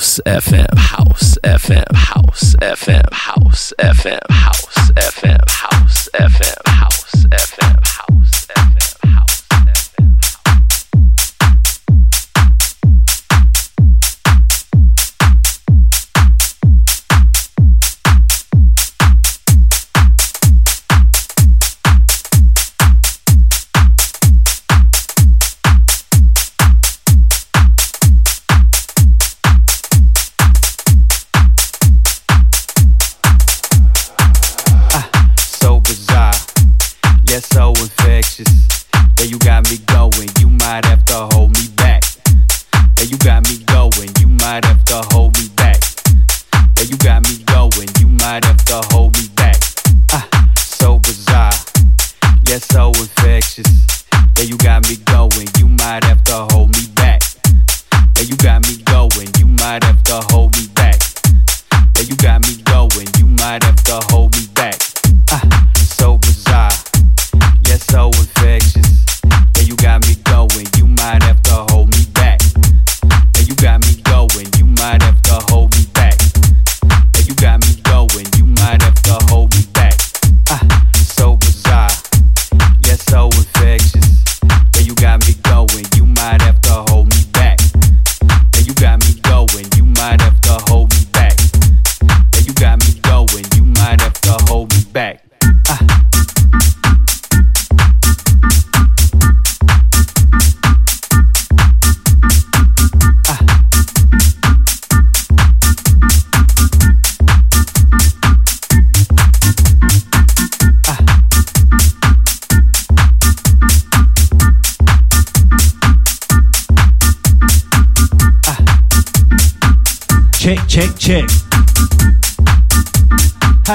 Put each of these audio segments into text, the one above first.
House FM, House FM, House FM, House FM, House FM,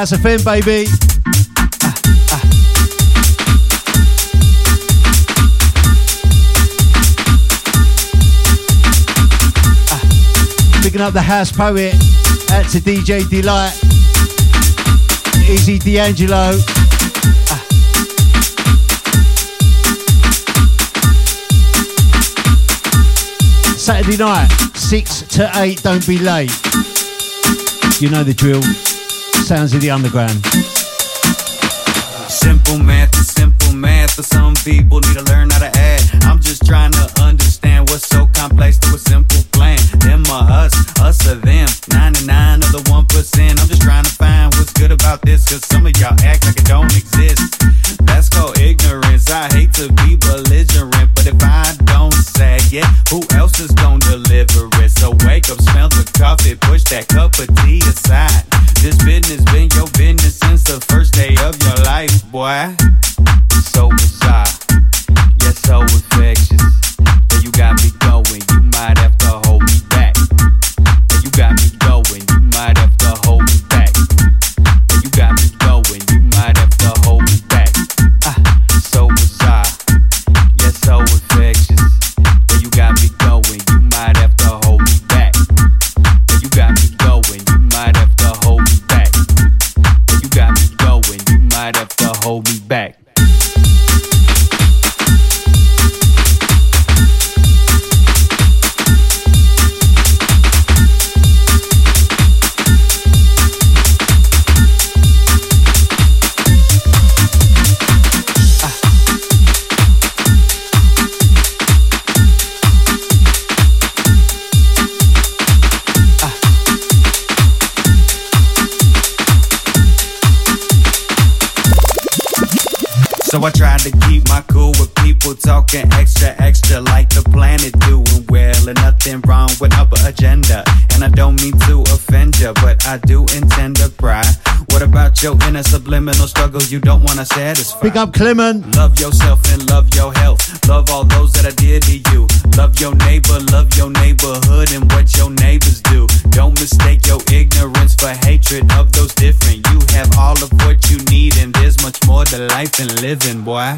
House FM, baby. Picking up the house poet out to DJ Delight, Easy D'Angelo. Saturday night, 6 to 8, don't be late. You know the drill sounds of the underground. Simple math is simple math, but some people need to learn how to add. I'm just trying to understand what's so complex to a simple plan. Them or us, us or them. 99 of the 1%. I'm just trying to find what's good about this, cause some of y'all act like it don't exist. That's called ignorance. I hate to be belligerent, but if I don't say it, who else is gonna deliver it? So wake up, smell the coffee, push that cup of tea aside. Boy. Back. I try to keep my cool with people talking extra, extra like the planet doing well. And nothing wrong with upper agenda. And I don't mean to offend ya, but I do intend to cry. What about your inner subliminal struggles you don't wanna satisfy? Big up Clement. Love yourself and love your health. Love all those that I did to you. Love your neighbor, love your neighborhood and what your neighbors do. Don't mistake your ignorance for hatred of those different. You have all of what you need, and there's much more to life than living, boy.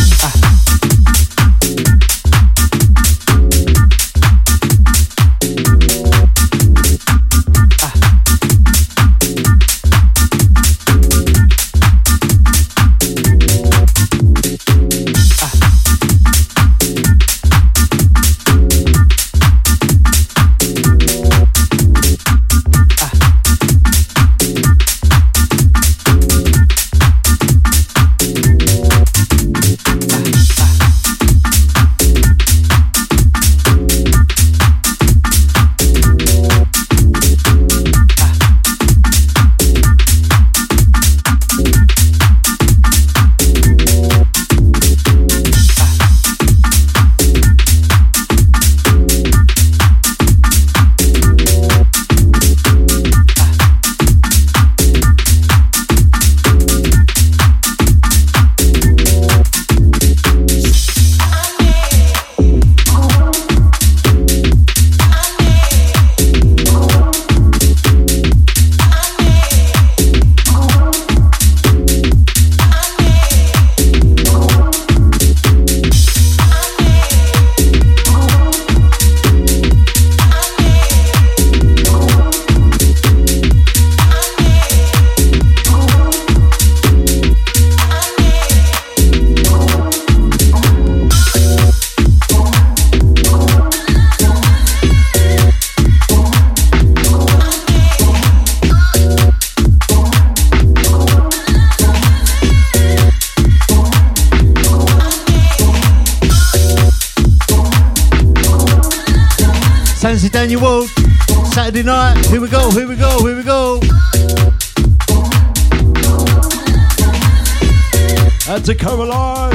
Saturday night. Here we go, here we go, here we go. Out to Caroline.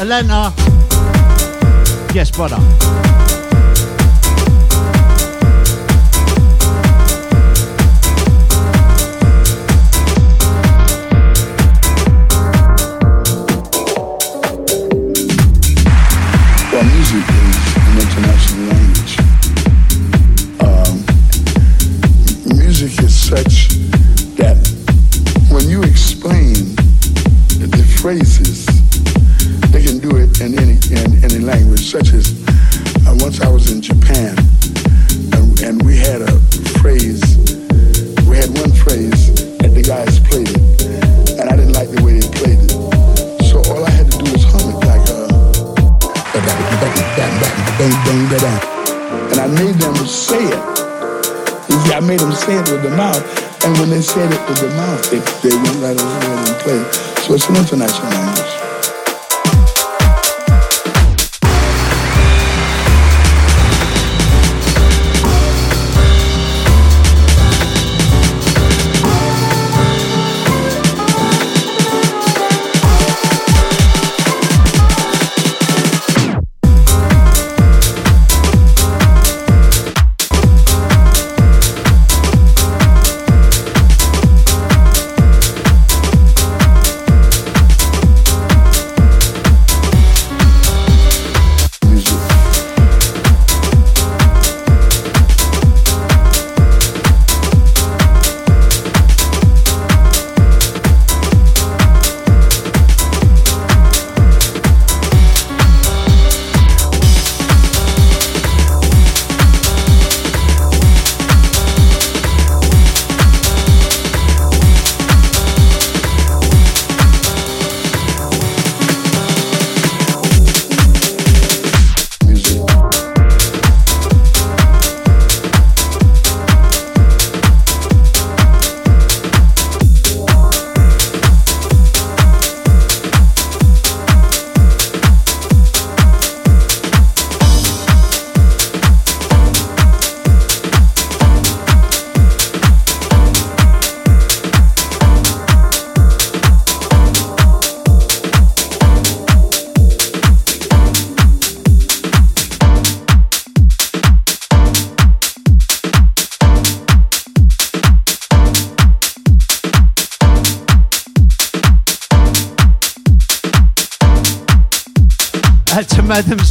Elena. Yes, brother.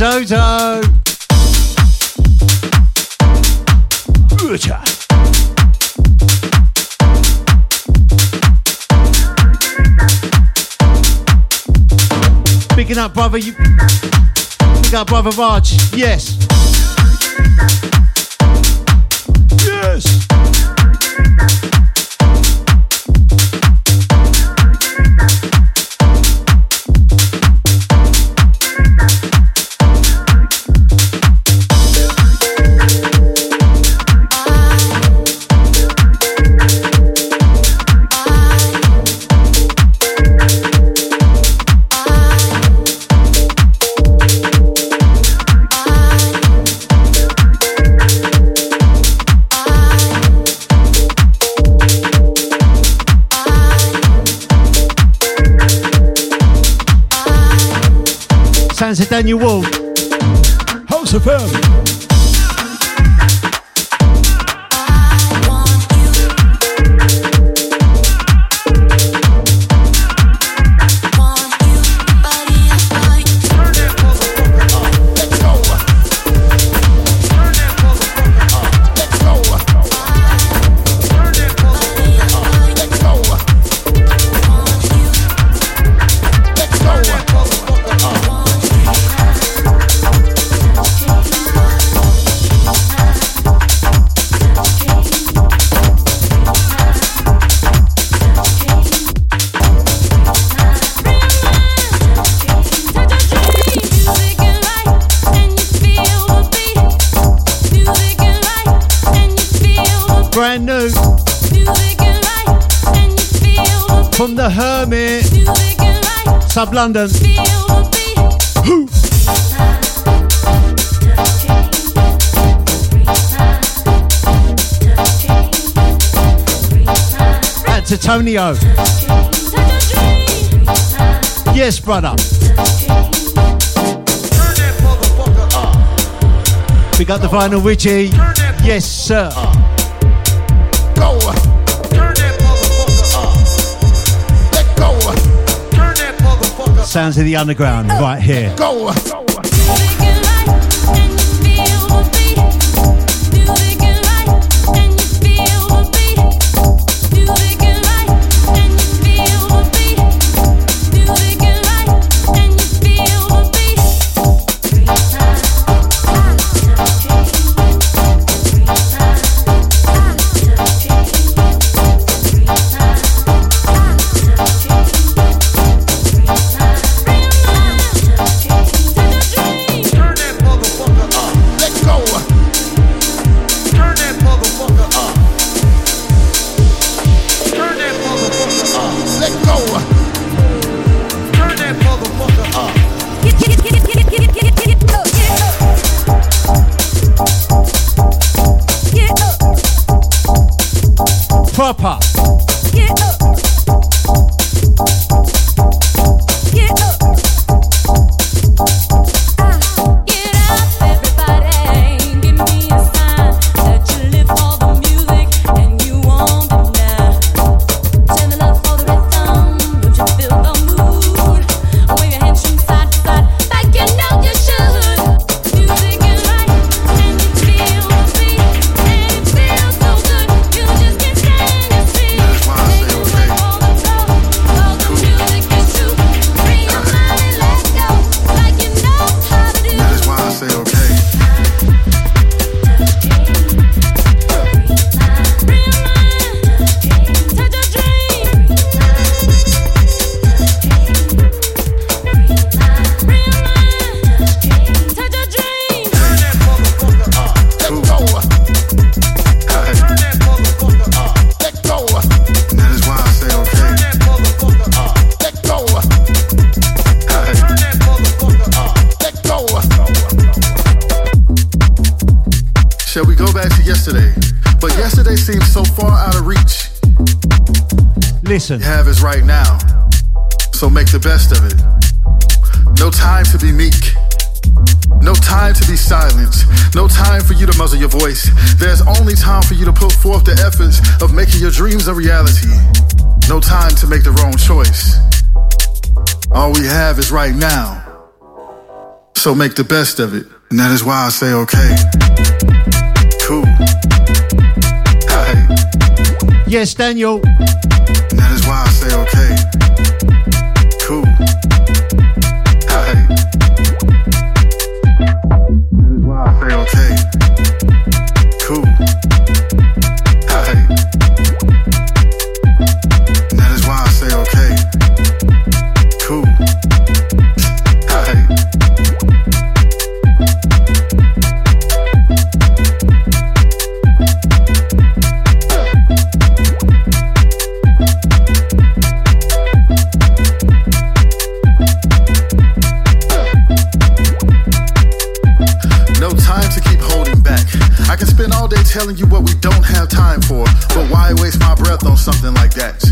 Madam Zozo. Picking up, brother. You. Pick up, brother Raj. Yes. Of Daniel Wall. House of FM. Sub London. That's Antonio. Yes, brother. We got the final Richie. Yes, sir. Sounds of the underground right here. Go! Dreams a reality. No time to make the wrong choice. All we have is right now. So make the best of it. And that is why I say, okay. Cool. Hi. Yes, Daniel That is why I say okay. Telling you what we don't have time for. But why waste my breath on something like that?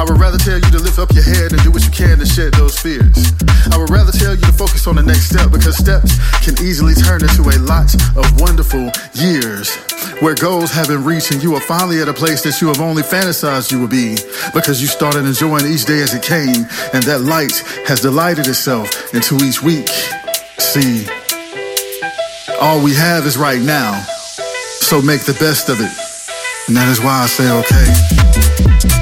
I would rather tell you to lift up your head and do what you can to shed those fears. I would rather tell you to focus on the next step because steps can easily turn into a lot of wonderful years. Where goals have been reached and you are finally at a place that you have only fantasized you would be because you started enjoying each day as it came and that light has delighted itself into each week. See, all we have is right now, so make the best of it. And that is why I say okay.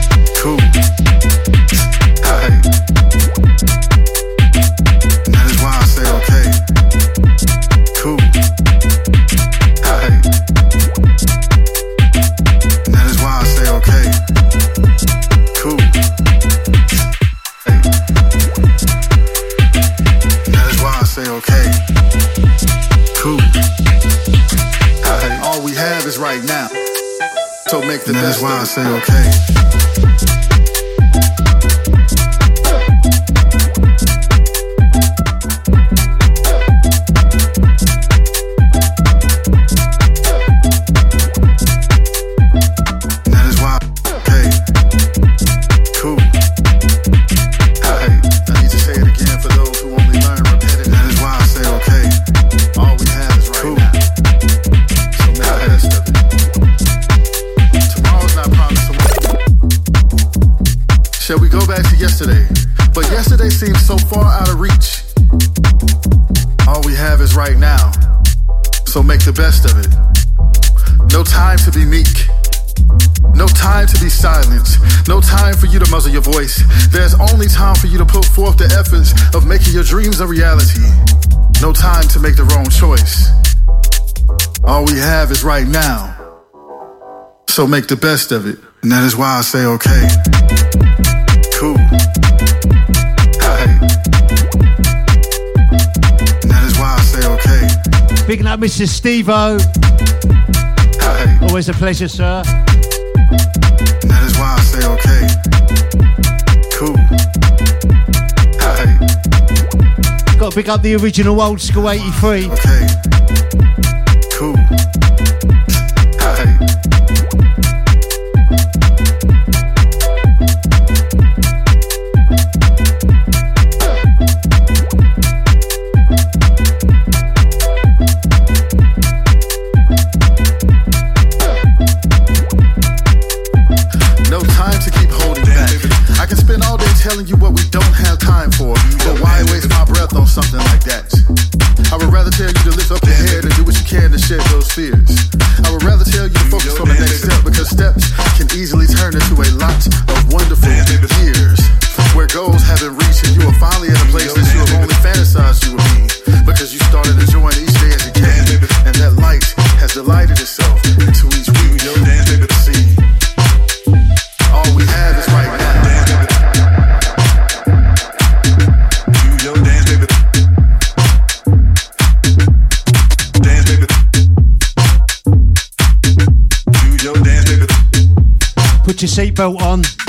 Say okay. Dreams a reality. No time to make the wrong choice. All we have is right now. So make the best of it. And that is why I say okay. Cool. Hey. And that is why I say okay. Picking up Mr. Stevo. Hey. Always a pleasure, sir. And that is why I say okay. Pick up the original old school 83. Okay. Seatbelt on.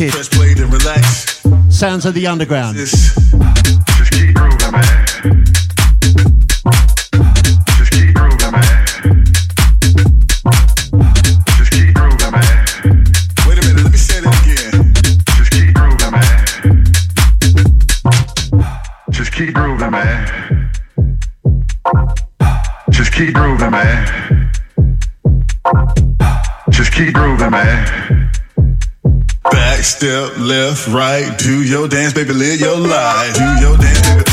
You gotta Wicked. Press play and relax. Sounds of the underground. Just, left, right. Do your dance, baby, live your life. Do your dance, baby.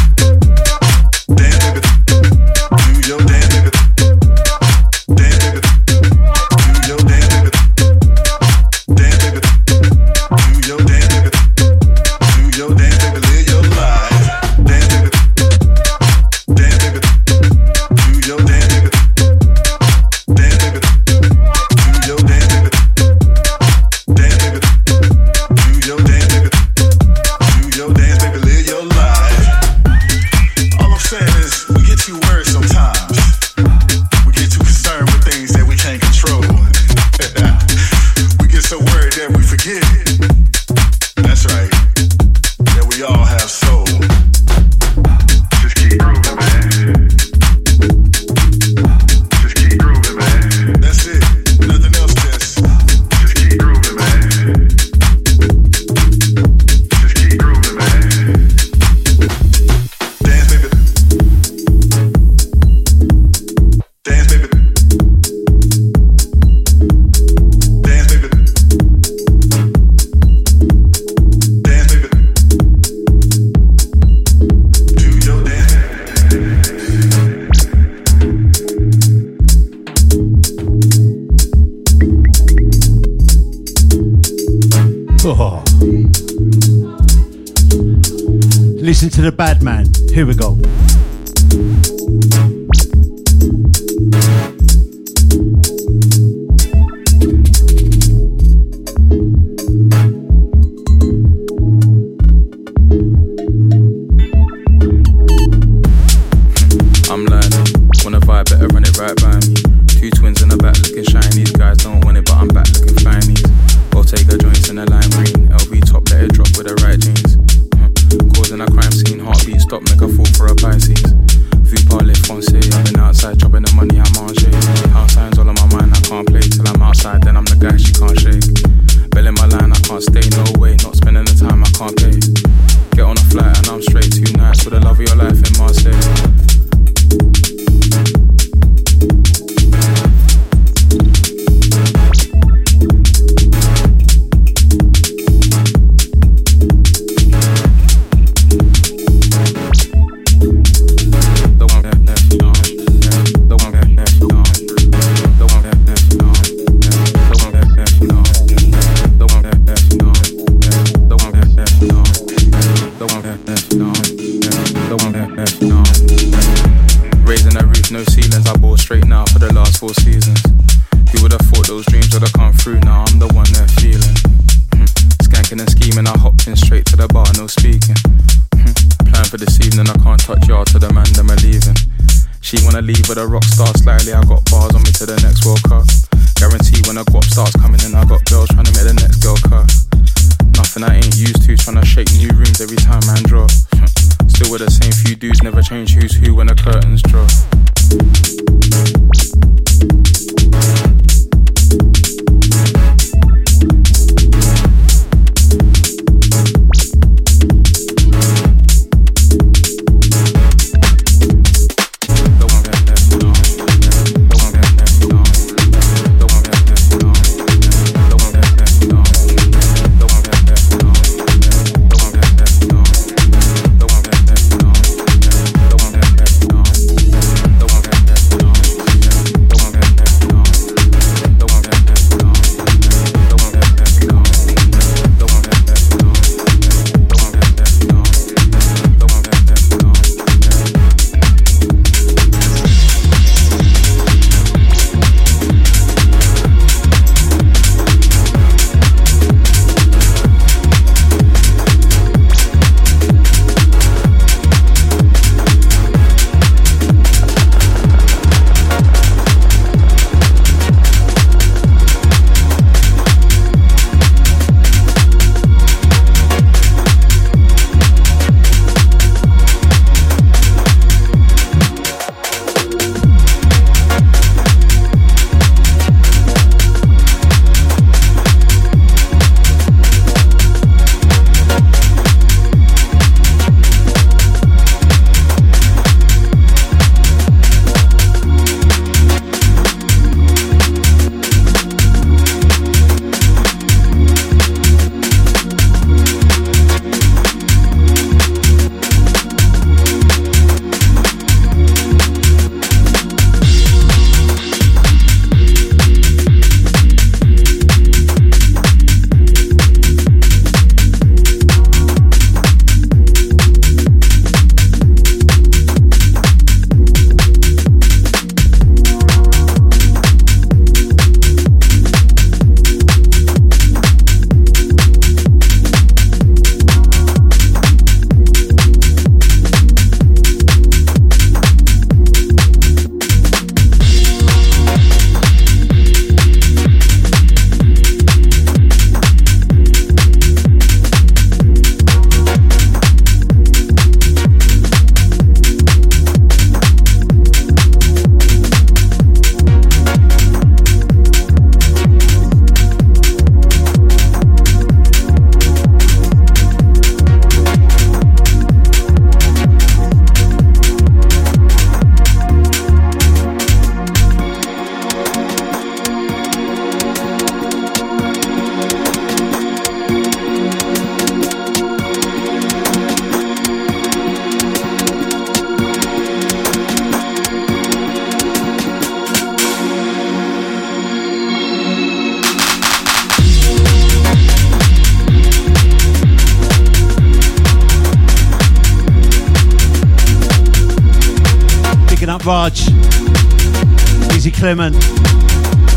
Clement,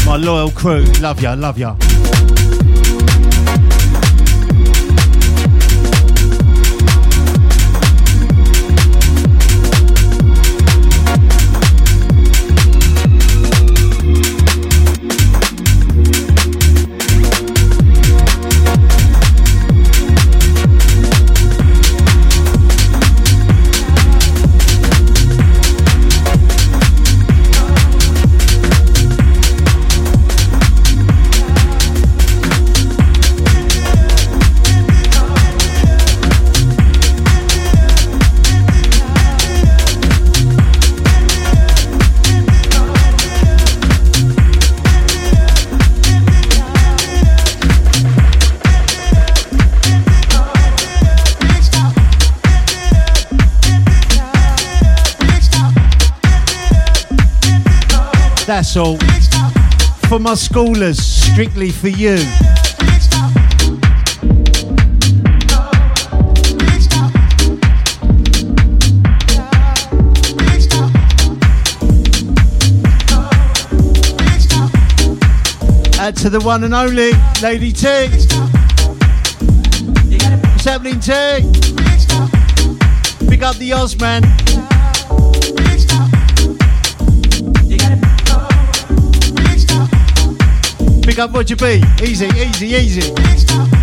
my loyal crew. Love ya, love ya. For my schoolers, strictly for you. Add to the one and only Lady T. What's happening, T? Pick up the Ozman. Up Roger B. Easy, easy, easy.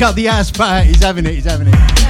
Pick up the ass bat. He's having it. He's having it.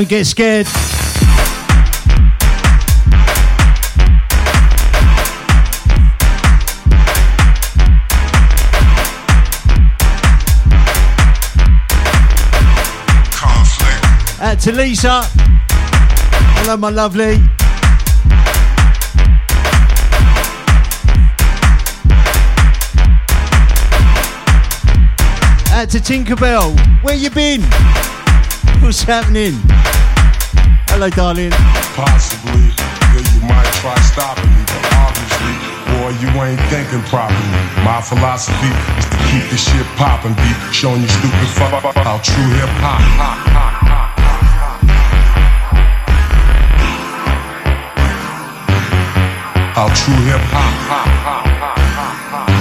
Don't get scared. Out uh, to Lisa. Hello, my lovely. Out to Tinkerbell. Where you been? What's happening? Hello, darling. Possibly, yeah, you might try stopping me, but obviously, boy, you ain't thinking properly. My philosophy is to keep this shit popping, be showing you stupid fuck how true hip hop. How true hip hop.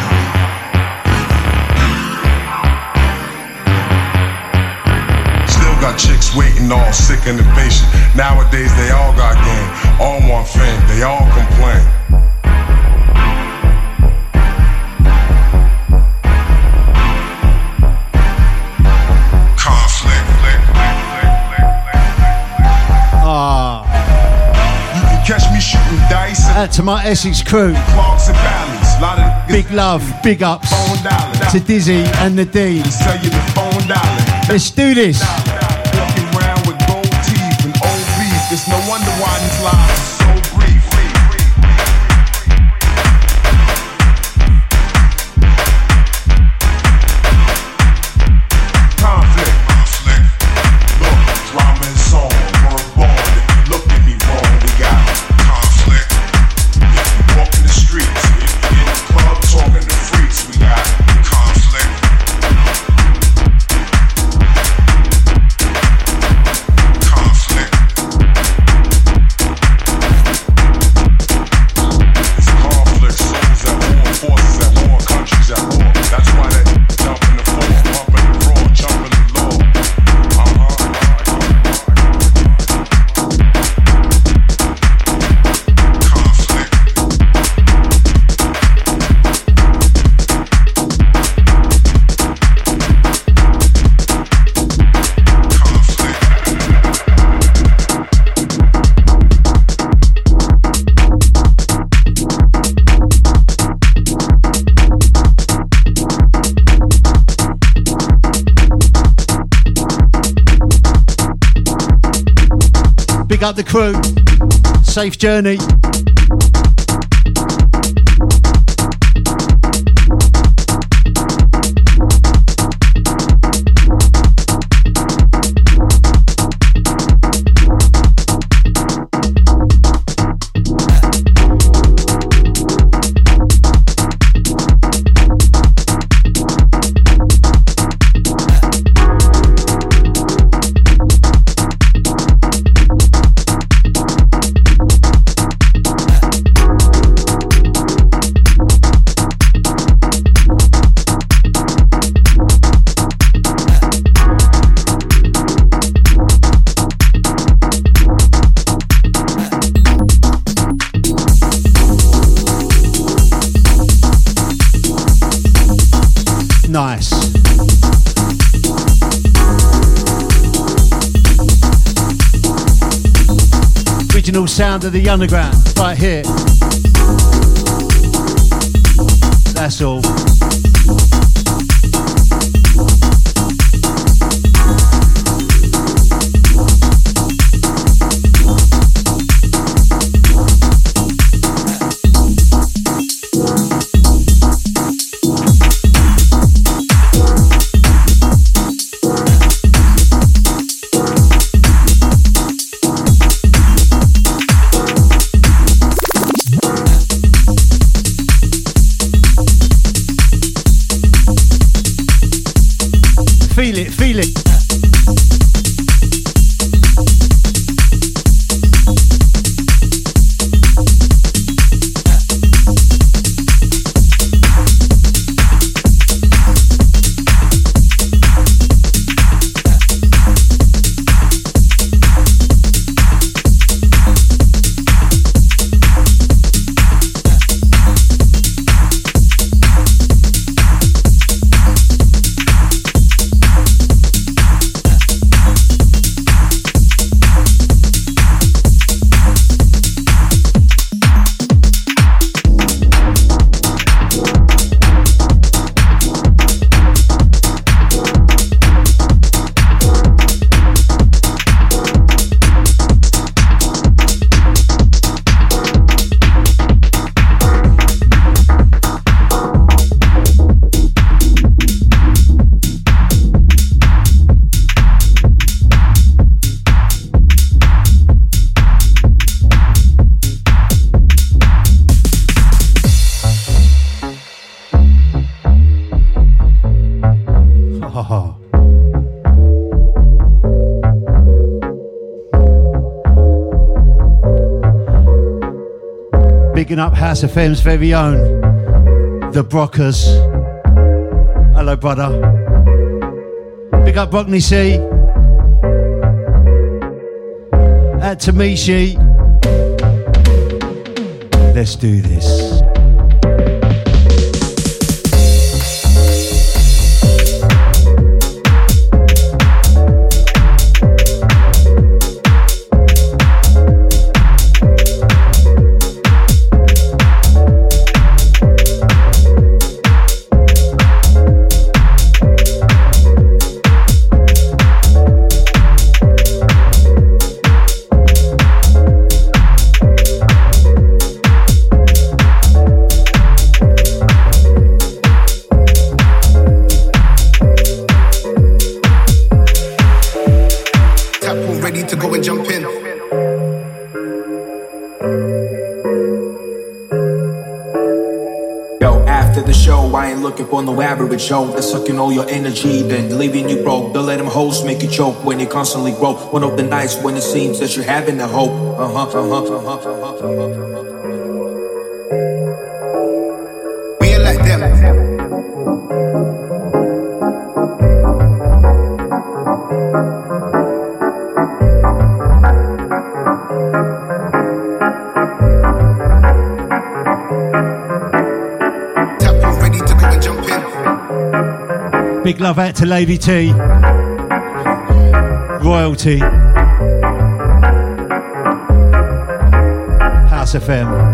Waiting all sick and impatient. Nowadays they all got game, all want fame, they all complain. Conflict. Ah, You can catch me shooting dice out to my Essex crew. Clarks and valleys. Lot of Big love, big ups to Dizzy and Nadine. Sell you the phone. Let's do this. It's no wonder why these lives are so brief. Big up the crew. Safe journey. Original sound of the underground, right here. That's all. House FM's very own, the Brockers. Hello, brother. Big up Brockney C. At Tamishi. Let's do this. Average Joe that's sucking all your energy, then leaving you broke. Don't let them hoes make you choke when you constantly grow. One of the nights when it seems that you're having a hope. Uh huh, uh huh, uh huh, uh huh. We love out to Lady T. Royalty. House FM.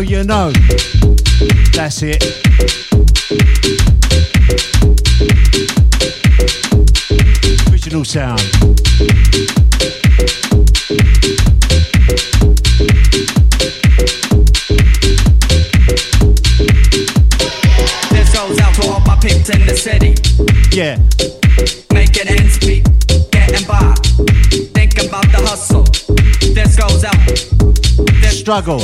You know. That's it. Original sound. Struggle.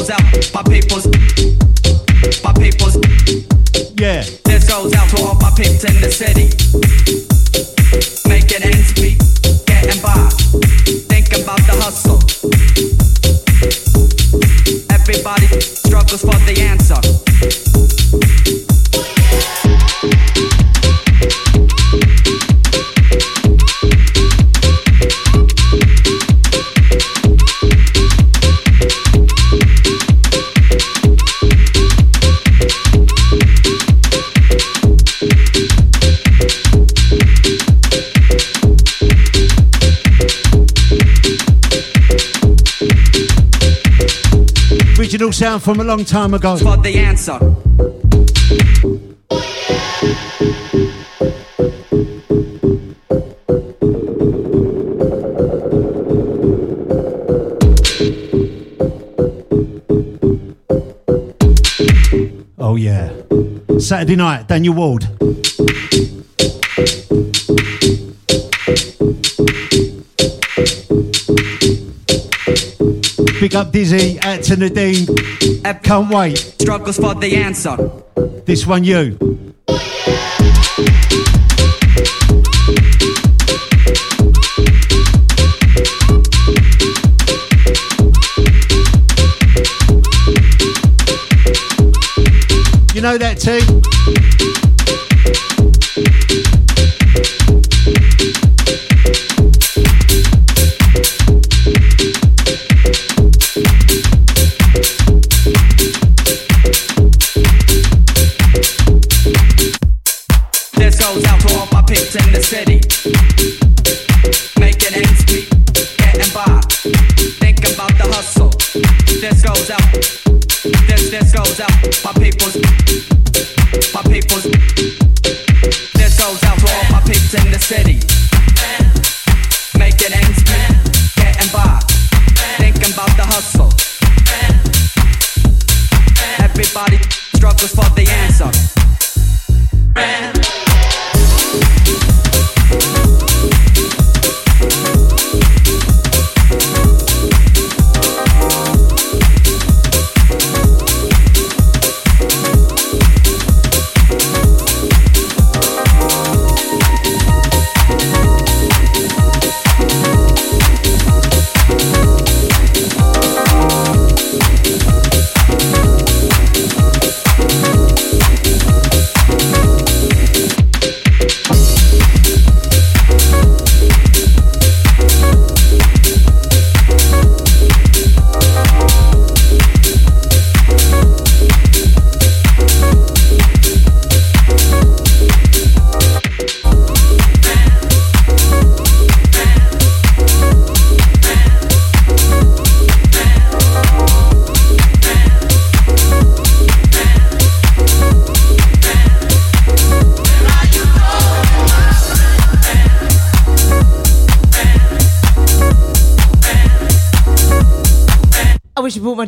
down from a long time ago. The answer. Oh yeah. Saturday night, Daniel Ward. big up Dizzy, at to Nadine. I Can't wait. Struggles for the answer. This one, you. You know that, too.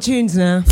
Tunes now.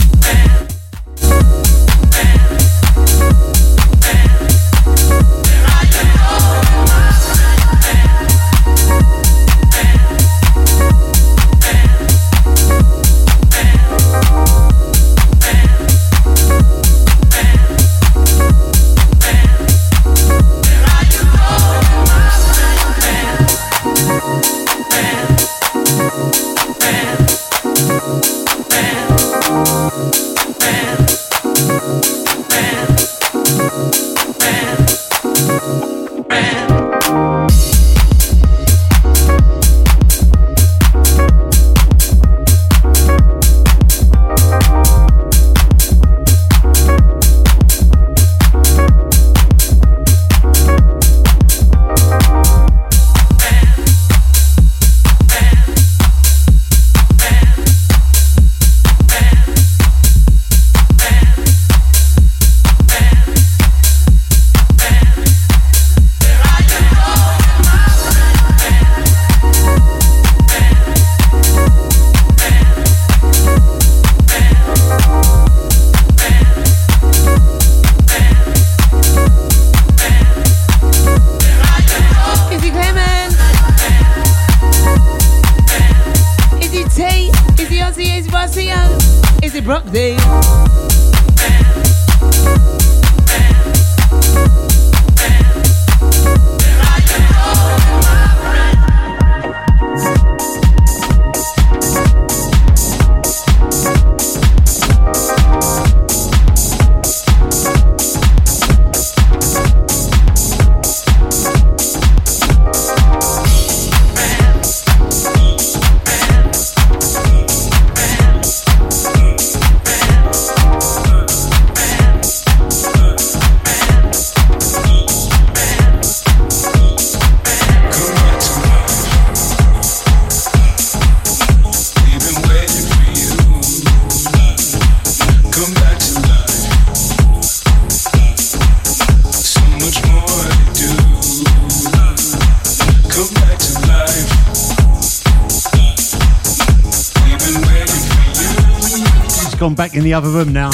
other room now.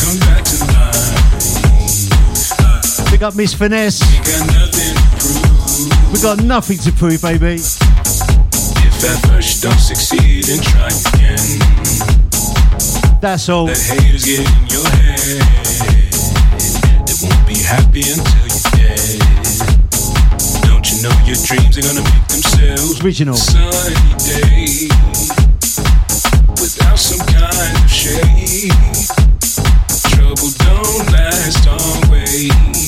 Pick up Miss Finesse. We got nothing to prove, baby. If at first don't succeed, then try again. That's all. The haters get in your head. They won't be happy until you're dead. Don't you know your dreams are gonna make themselves original? Sunny day without some kind of shade won't last always.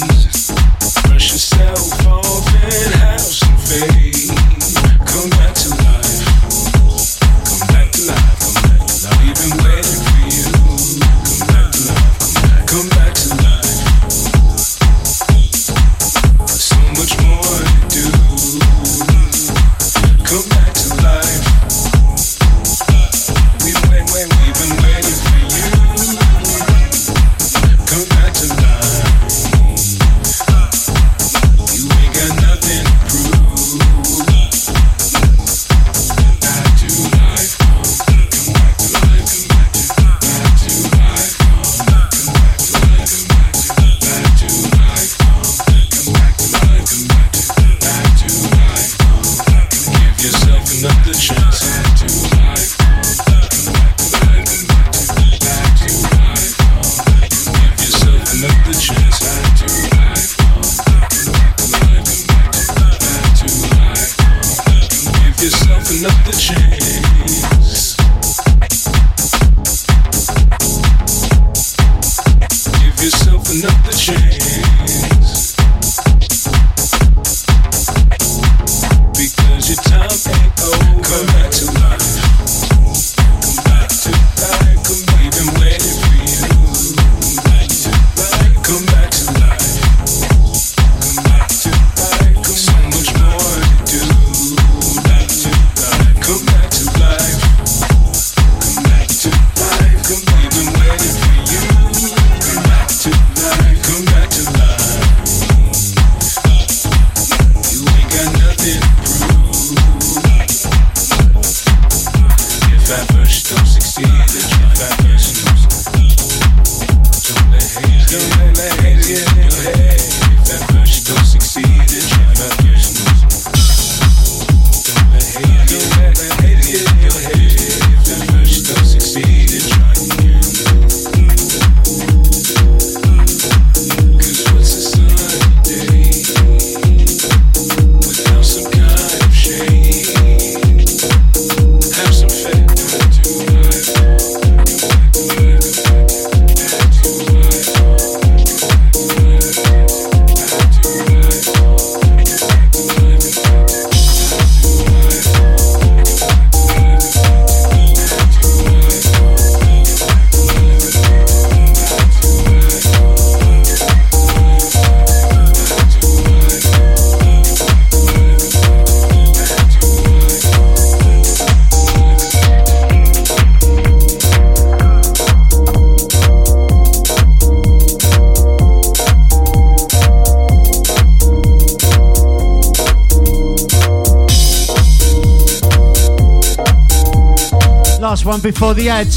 one before the edge.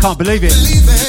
Can't believe it.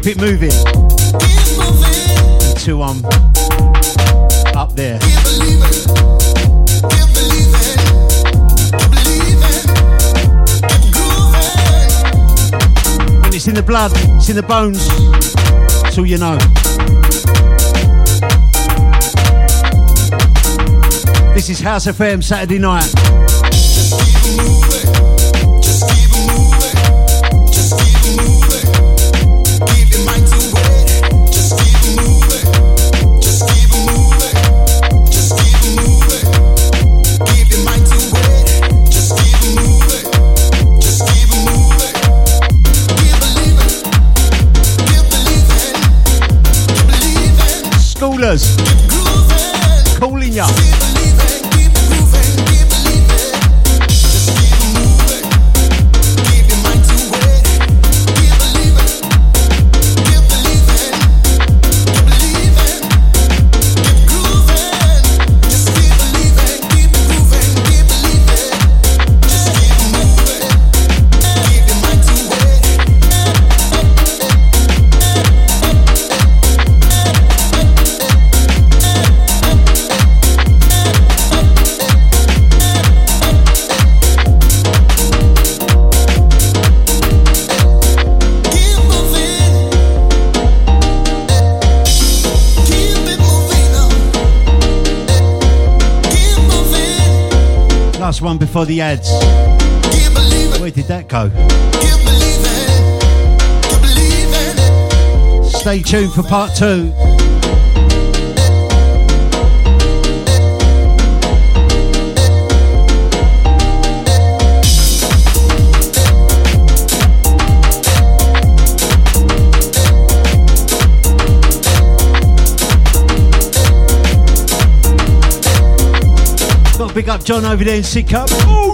keep it moving. Two um up there. When it's in the blood, it's in the bones. It's all you know. This is House FM Saturday night. Calling one before the ads. Where did that go? Stay tuned for part two. Big up John over there in Sidcup. Oh,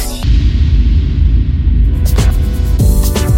Yeah.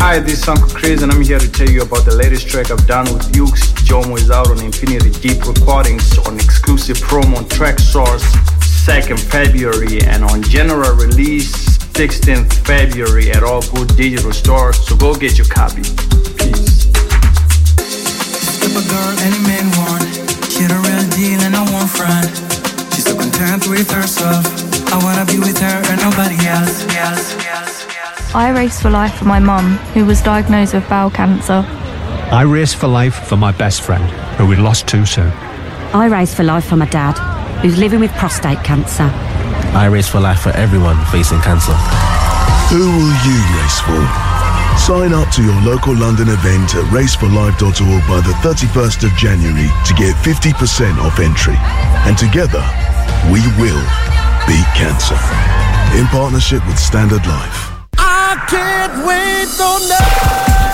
Hi, this is Uncle Chris, and I'm here to tell you about the latest track I've done with Ukes. Jomo is out on Infinity Deep Recordings on exclusive promo on Traxsource 2nd February and on general release 16th February at all good digital stores. So go get your copy. Peace. Herself. I wanna be with her and nobody else. else, else. I race for life for my mum, who was diagnosed with bowel cancer. I race for life for my best friend, who we lost too soon. I race for life for my dad, who's living with prostate cancer. I race for life for everyone facing cancer. Who will you race for? Sign up to your local London event at raceforlife.org by the 31st of January to get 50% off entry. And together, we will beat cancer. In partnership with Standard Life. I can't wait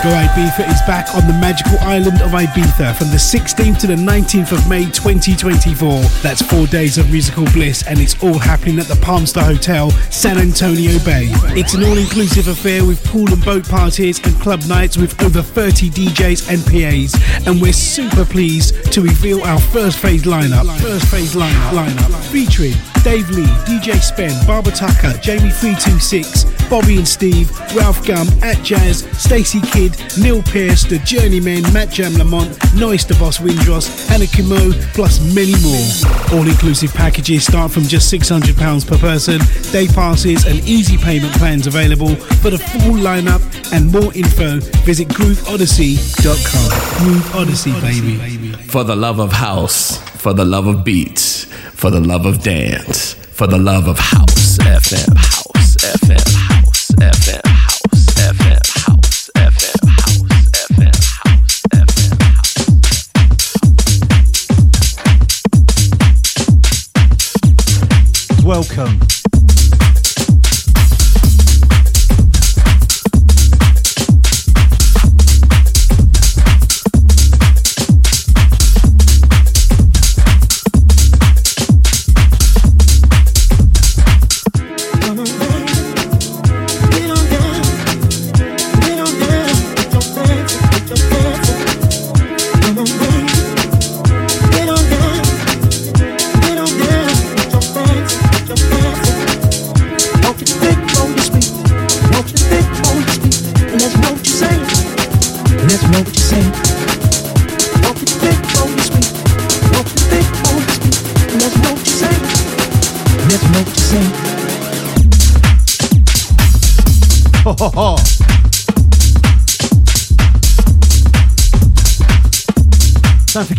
Go Ibiza is back on the magical island of Ibiza from the 16th to the 19th of May 2024. That's four days of musical bliss, and it's all happening at the Palmstar Hotel, San Antonio Bay. It's an all inclusive affair with pool and boat parties and club nights with over 30 DJs and PAs. And we're super pleased to reveal our first phase lineup. First phase lineup, lineup featuring Dave Lee, DJ Spen, Barbara Tucker, Jamie 326, Bobby and Steve, Ralf Gum, At Jazz, Stacy Kidd, Neil Pierce, The Journeymen, Matt Jam Lamont, Norris Da Boss Windross, Hannah Khemoh, plus many more. All inclusive packages start from just £600 per person, day passes and easy payment plans available. For the full lineup and more info, visit GrooveOdyssey.com. Groove Odyssey, baby. For the love of house, for the love of beats, for the love of dance, for the love of house FM, house FM, house FM,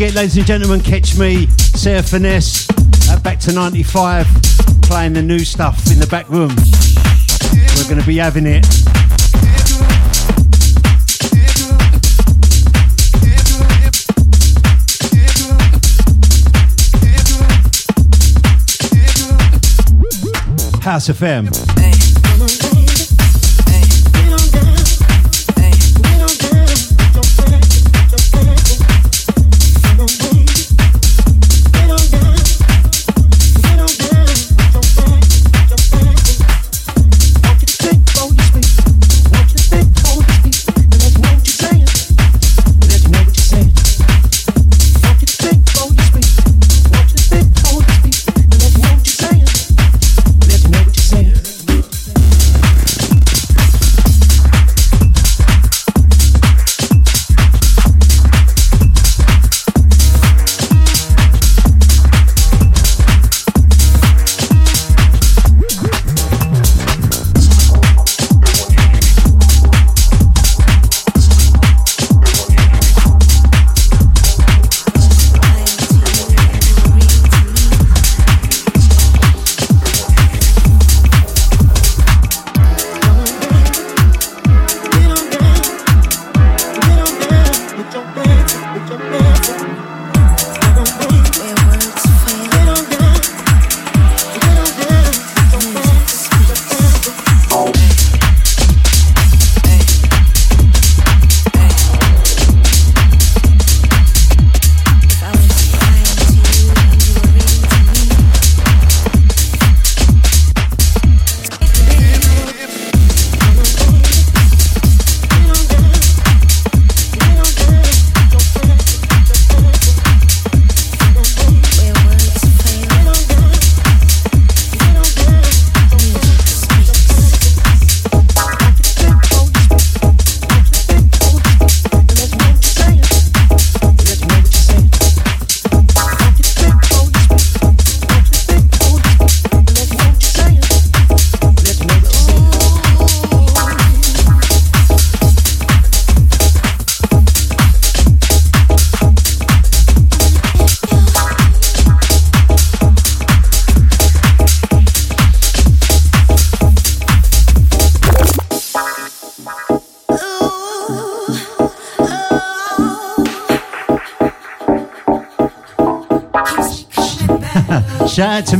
forget, ladies and gentlemen, catch me, Sarah Finesse, Back to 95, playing the new stuff in the back room. We're going to be having it. House FM.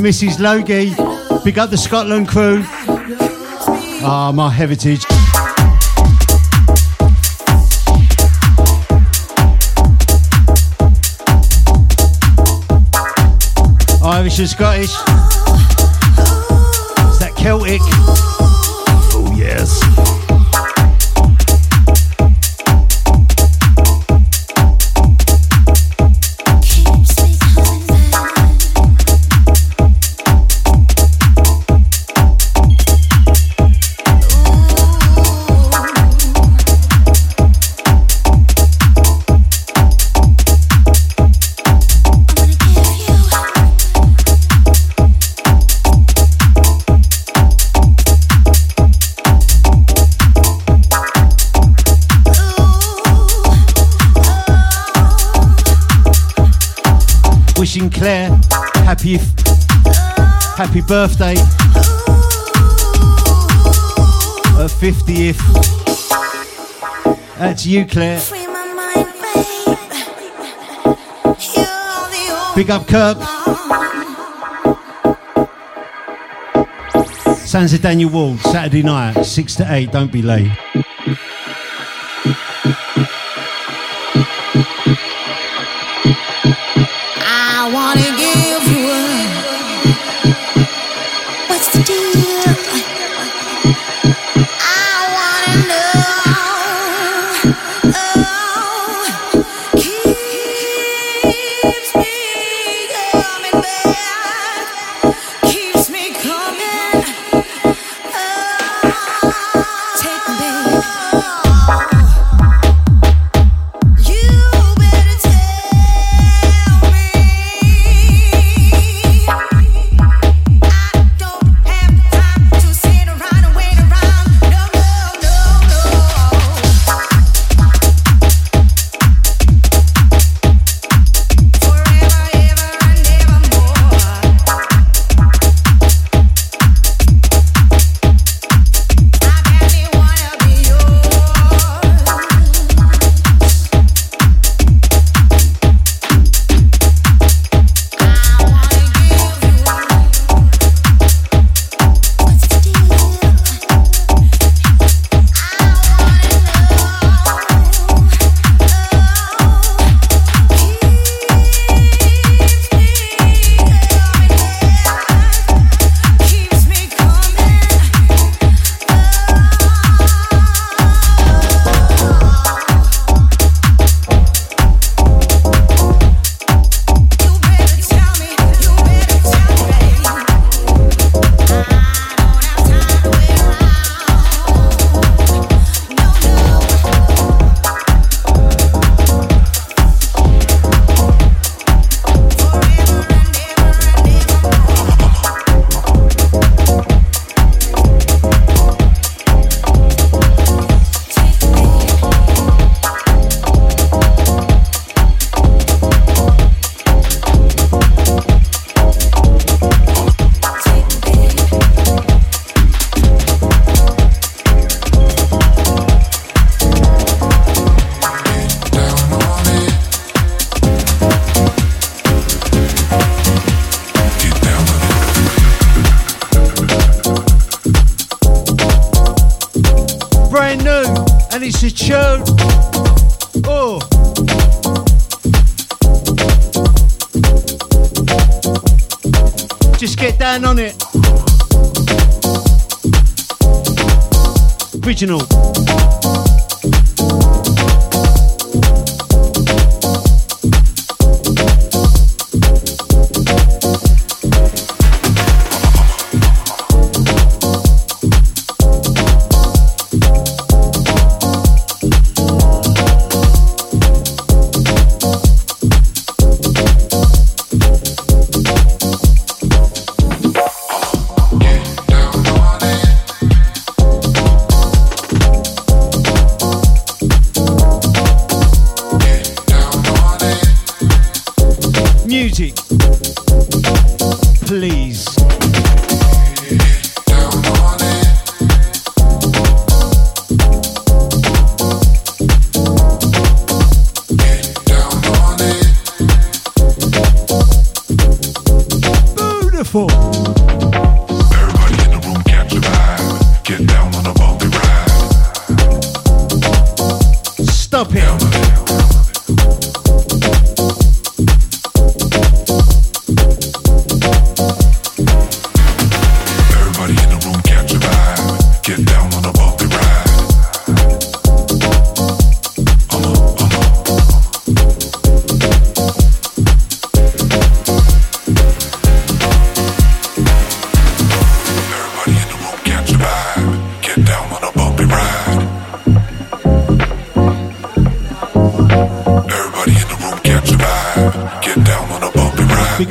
Mrs. Logie. Big up the Scotland crew. Ah, my heritage. Irish and Scottish. It's that Celtic. Oh, yes. 30th. Happy birthday. A 50th. That's you, Claire. Big up, Kirk. Sansa Daniel Ward, Saturday night, 6 to 8. Don't be late.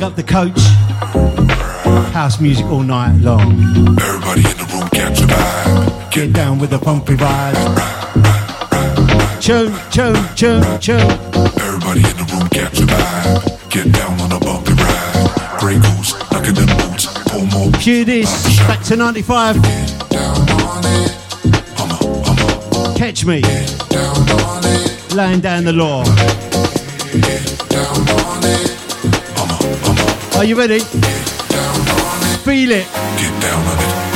Up the coach. House music all night long. Everybody in the room catch a vibe. Get down with the pumpy vibes. Tune, tune, tune, tune. Everybody in the room catch a vibe. Get down on a bumpy ride. Grey Goose, look at them boots. Pull more. Cue this. Back to 95. Catch me. Laying down the law. Are you ready? Feel it. Get down on it.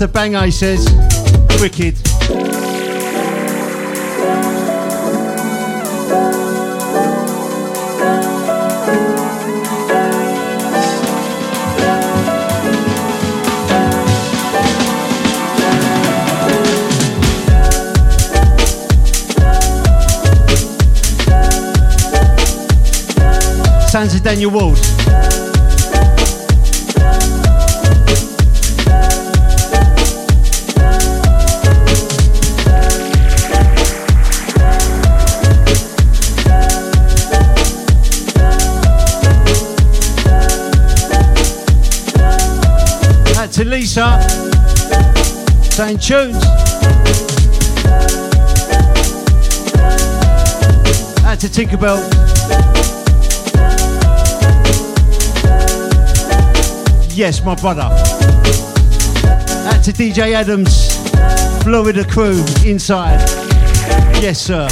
After Bang says. Wicked. Sounds of Daniel Ward. Lisa. Saying tunes. Out to Tinkerbell. Yes, my brother. Out to DJ Adams, Florida crew inside. Yes, sir.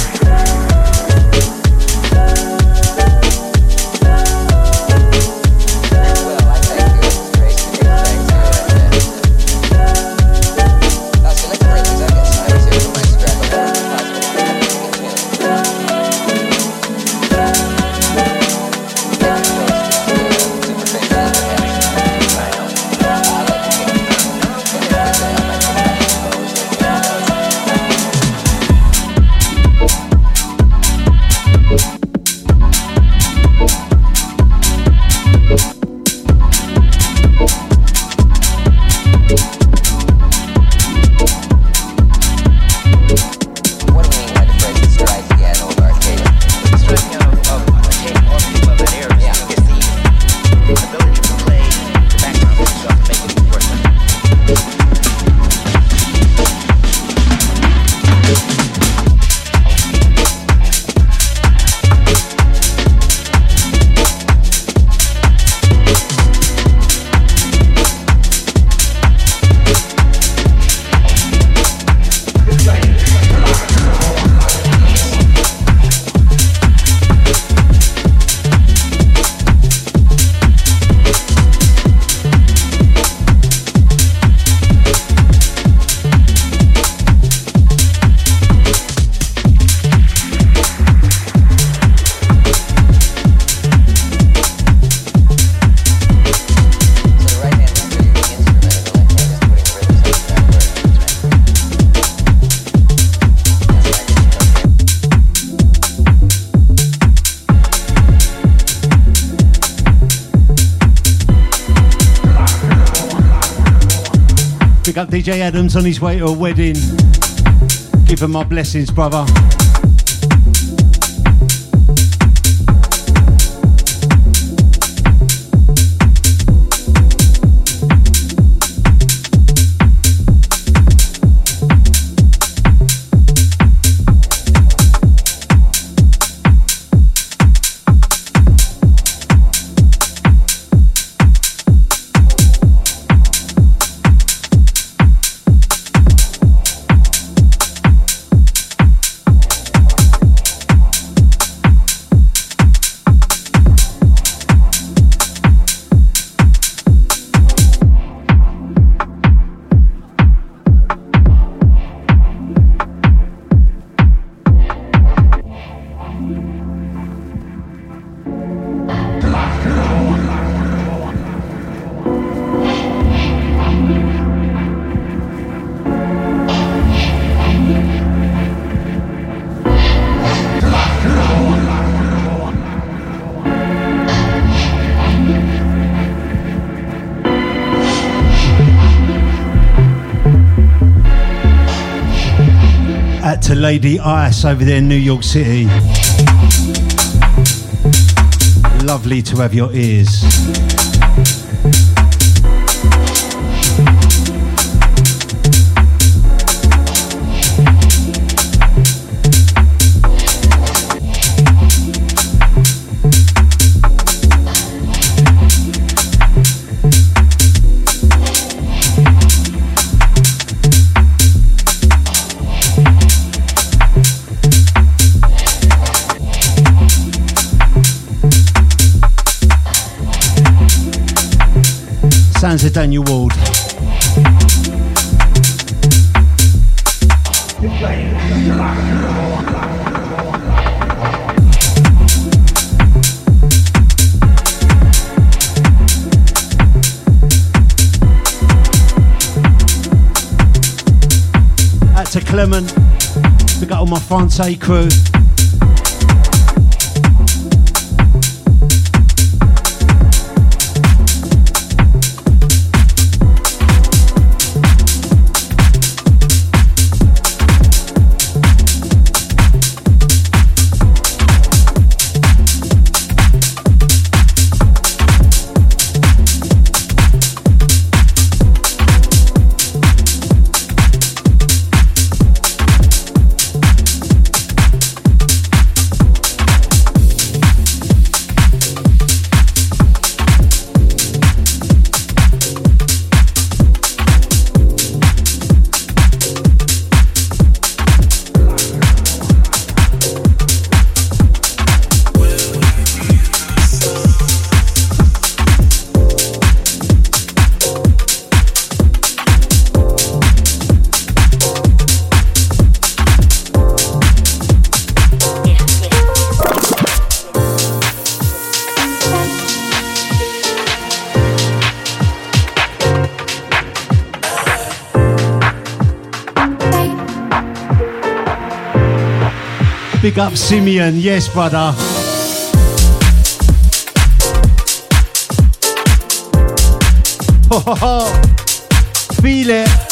DJ Adams on his way to a wedding. Give him my blessings, brother. Lady Ice over there in New York City. Lovely to have your ears. Sounds of Daniel Ward. Out to Clement. We got all my Francais crew. Big up Simeon, yes, brother. Feel it.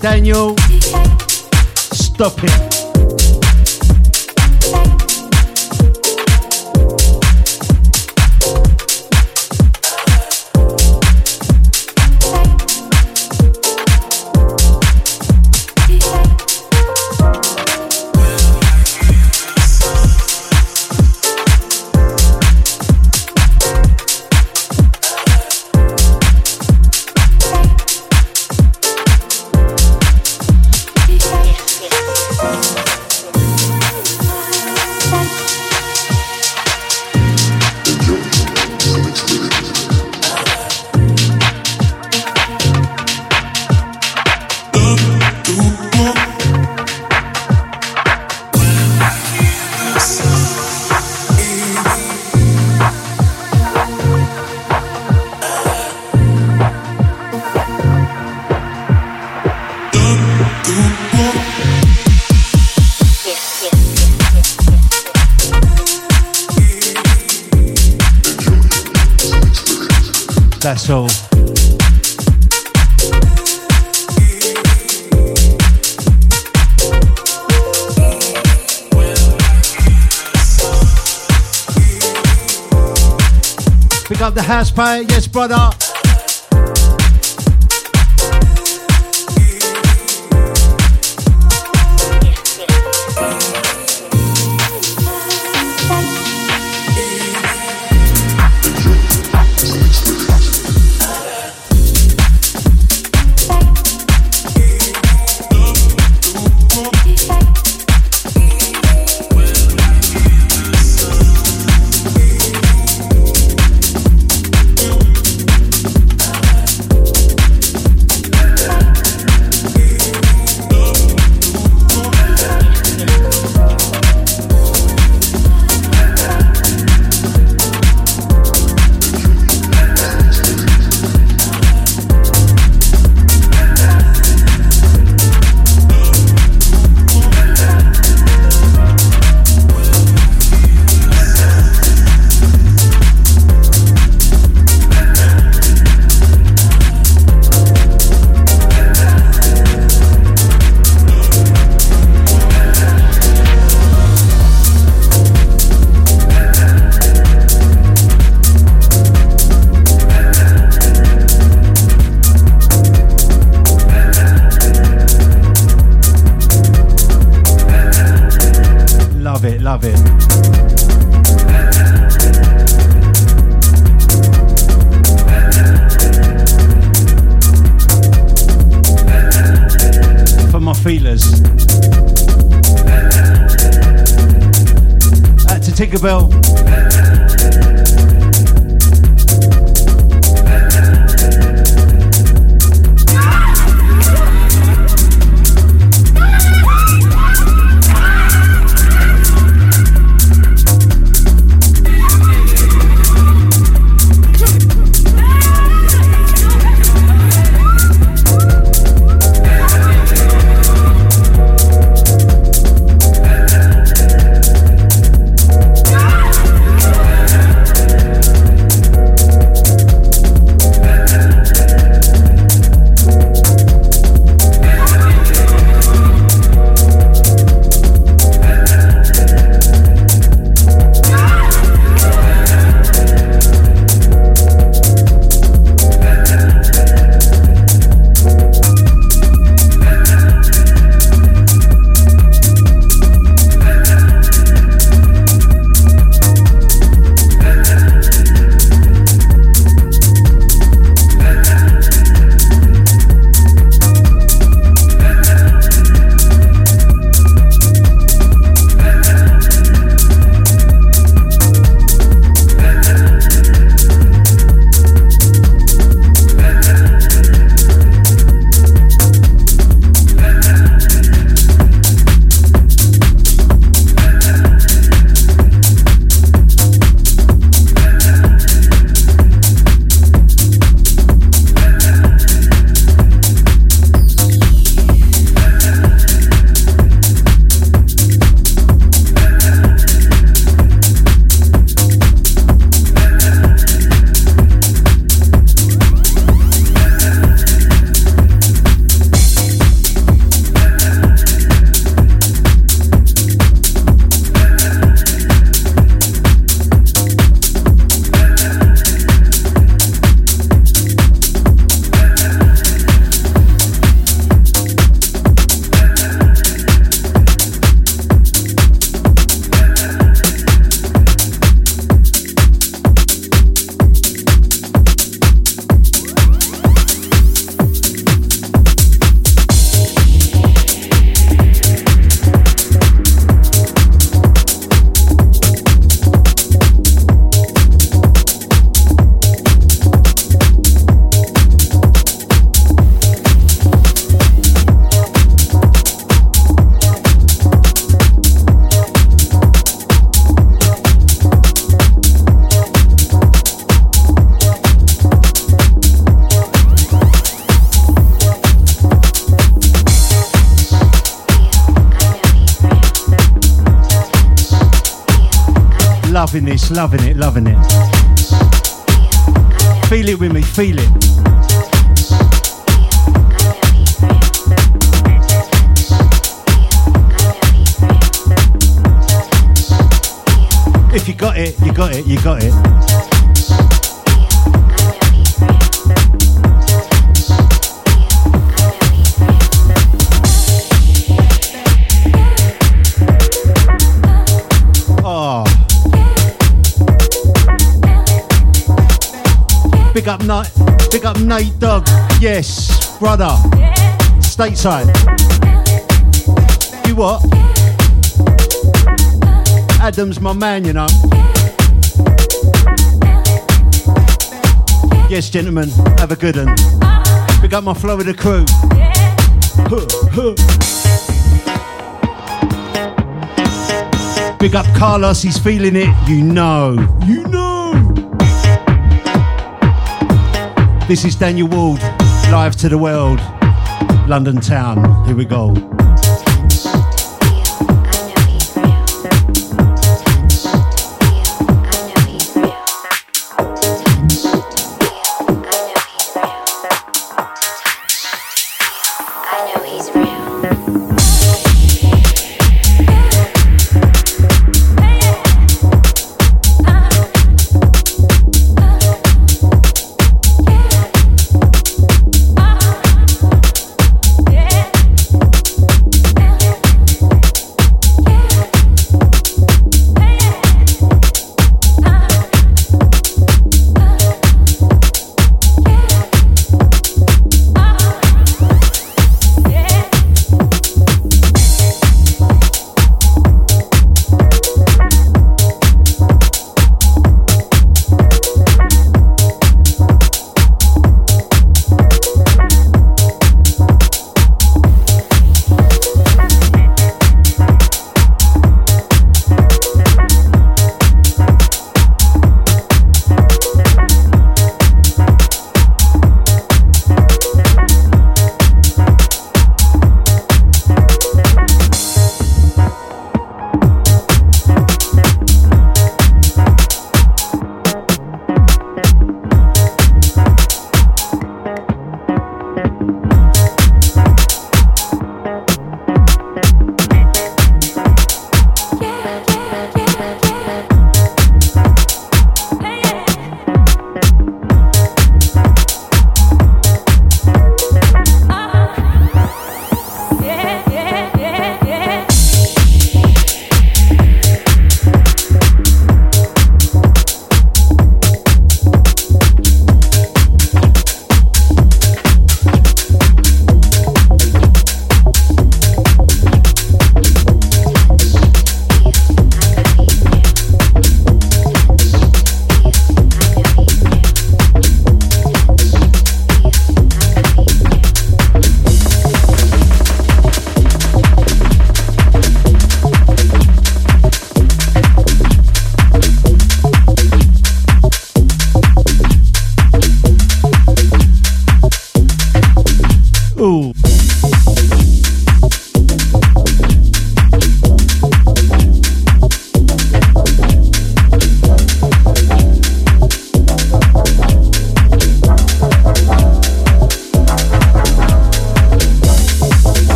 Daniel. Stop it. House party, yes, brother. Loving it, loving it. Feel it with me, feel it. If you got it, you got it, you got it. Big up Nate, big up Nate Dog. Yes, brother. Stateside. You what? Adam's my man, you know. Yes, gentlemen, have a good one. Big up my Florida crew. Big up Carlos, he's feeling it. You know. You know. This is Daniel Ward, live to the world, London town. Here we go.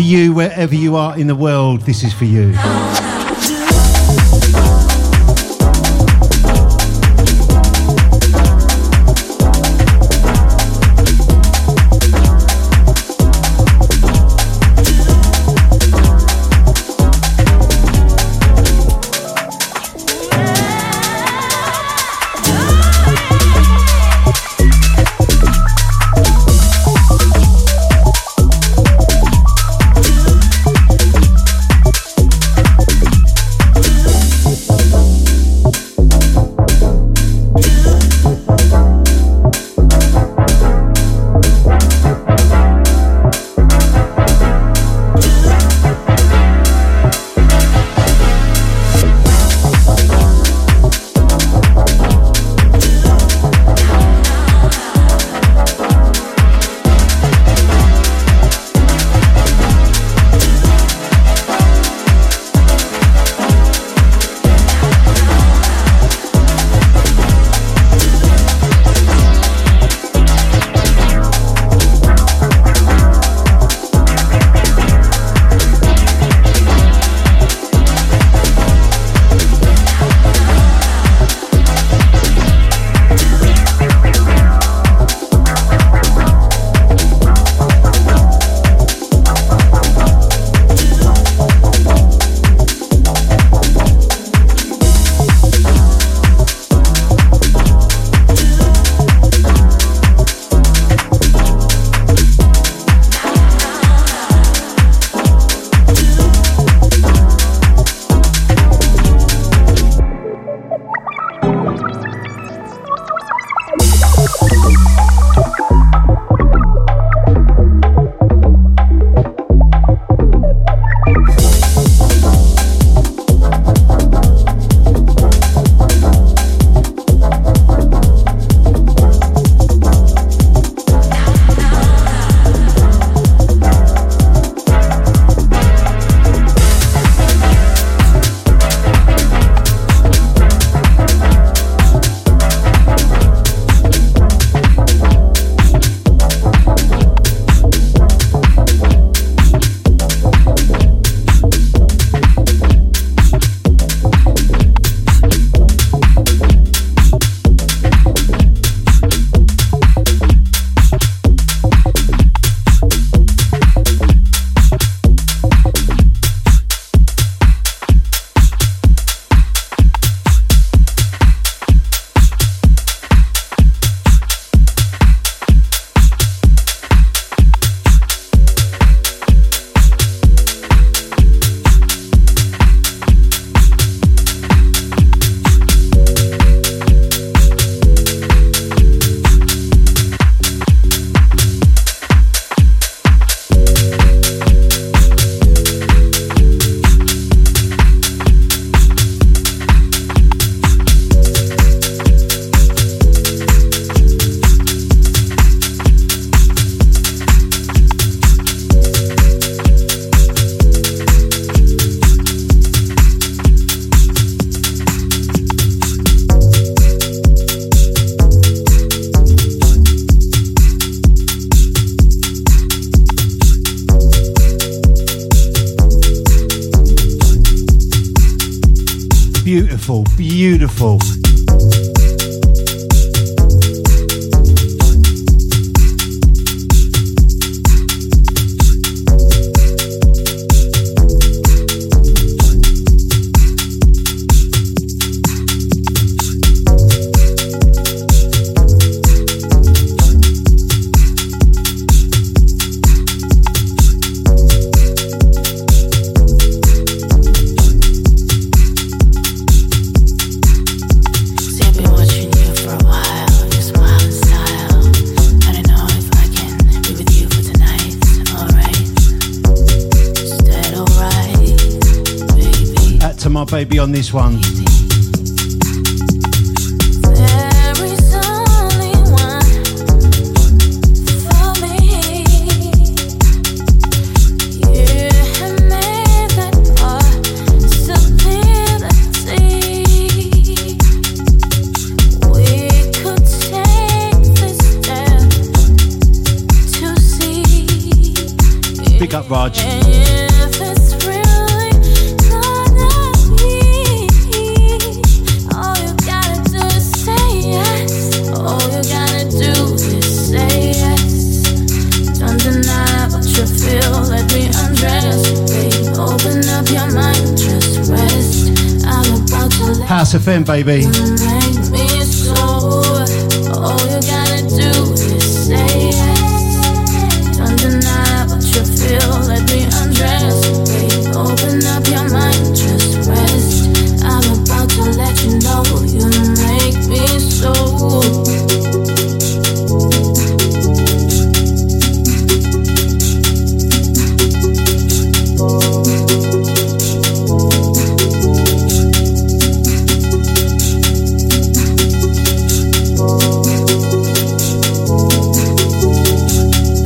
to you wherever you are in the world. This is for you.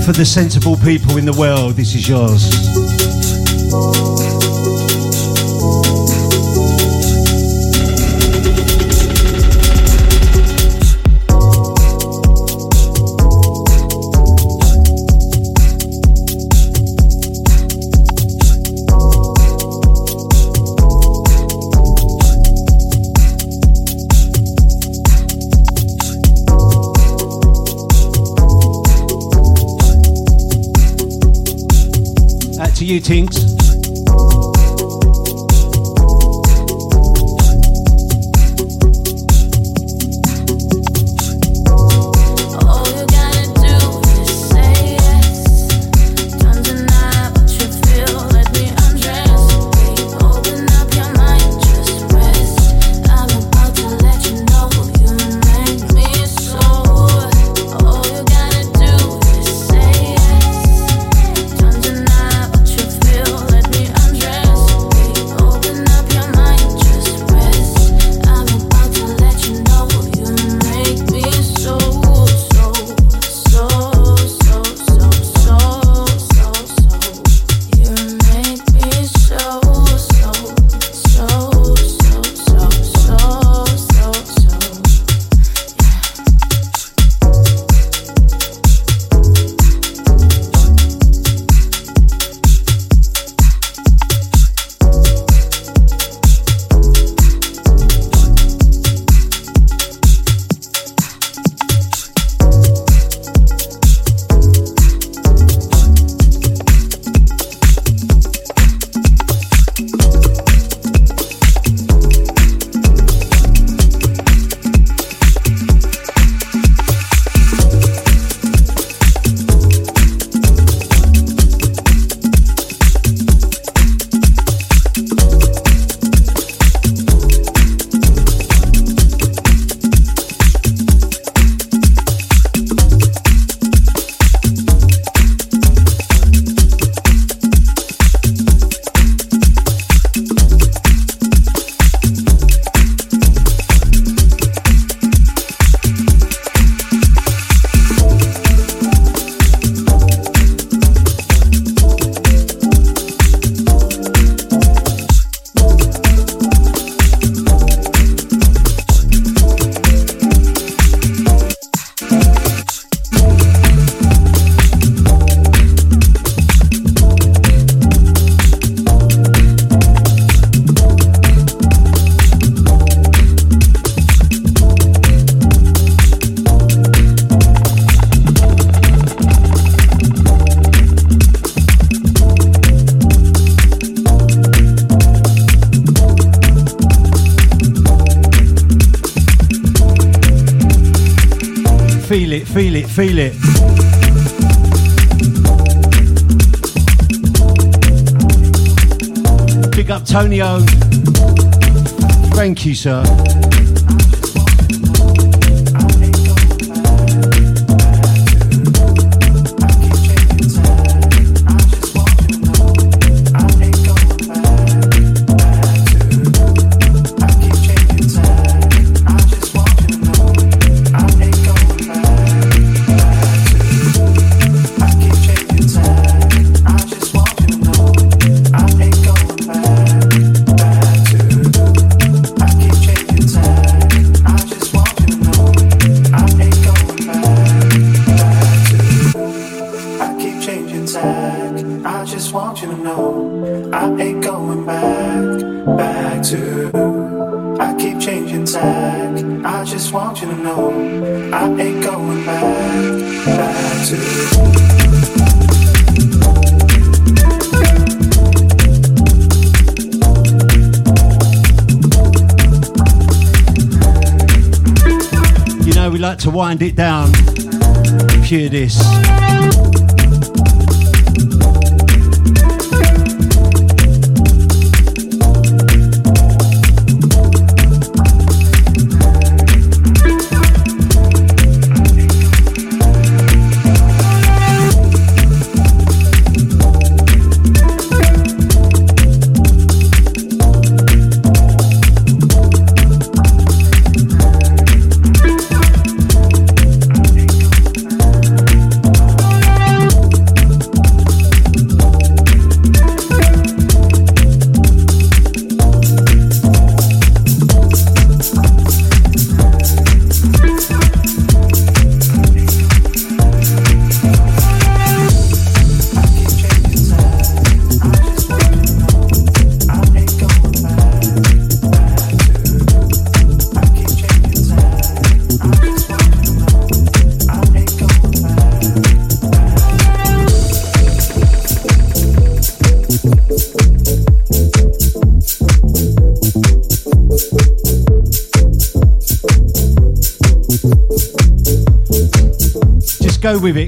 for the sensible people in the world, this is yours. you, Tinks.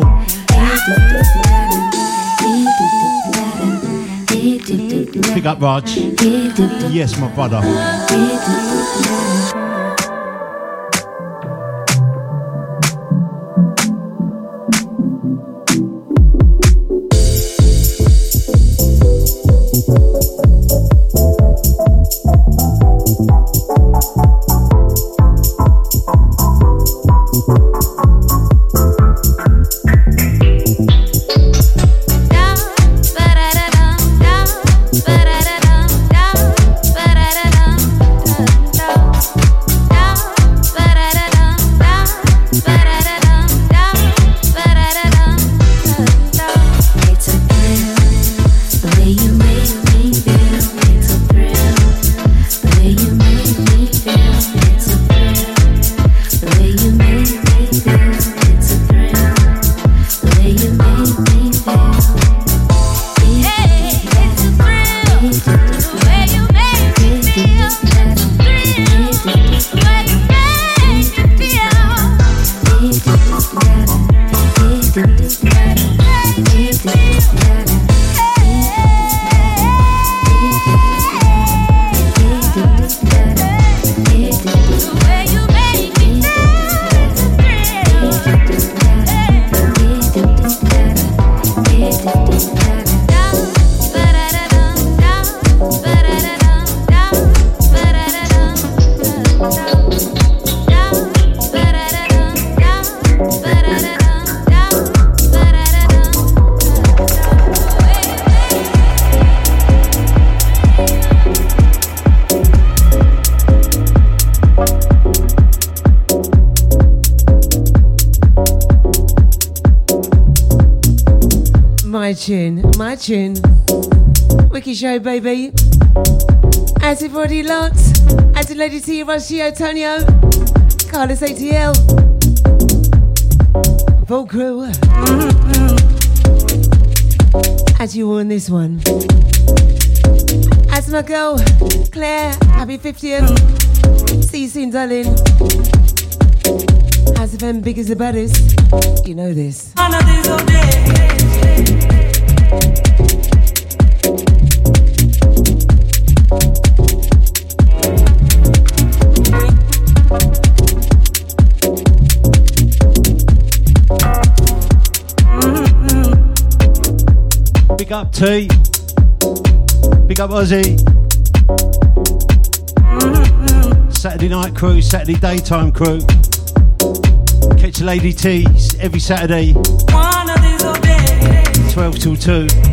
beautiful. Pick up, Raj. Yes, my brother. Show, baby. As everybody lots. As a lady to you, Rocio, Tonio. Carlos ATL. Full crew. As you on this one. As my girl, Claire, happy 50th. See you soon, darling. As if I'm big as the baddest. You know this. Big up T. Big up Ozzy. Saturday night crew, Saturday daytime crew. Catch a Lady T's every Saturday. 12 till 2.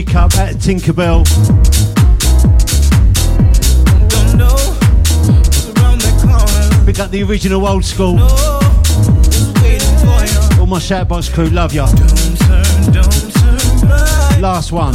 Up Cup at Tinkerbell. Know. Pick up the original old school. All my Shoutbox crew, love ya. Don't don't turn. Last one.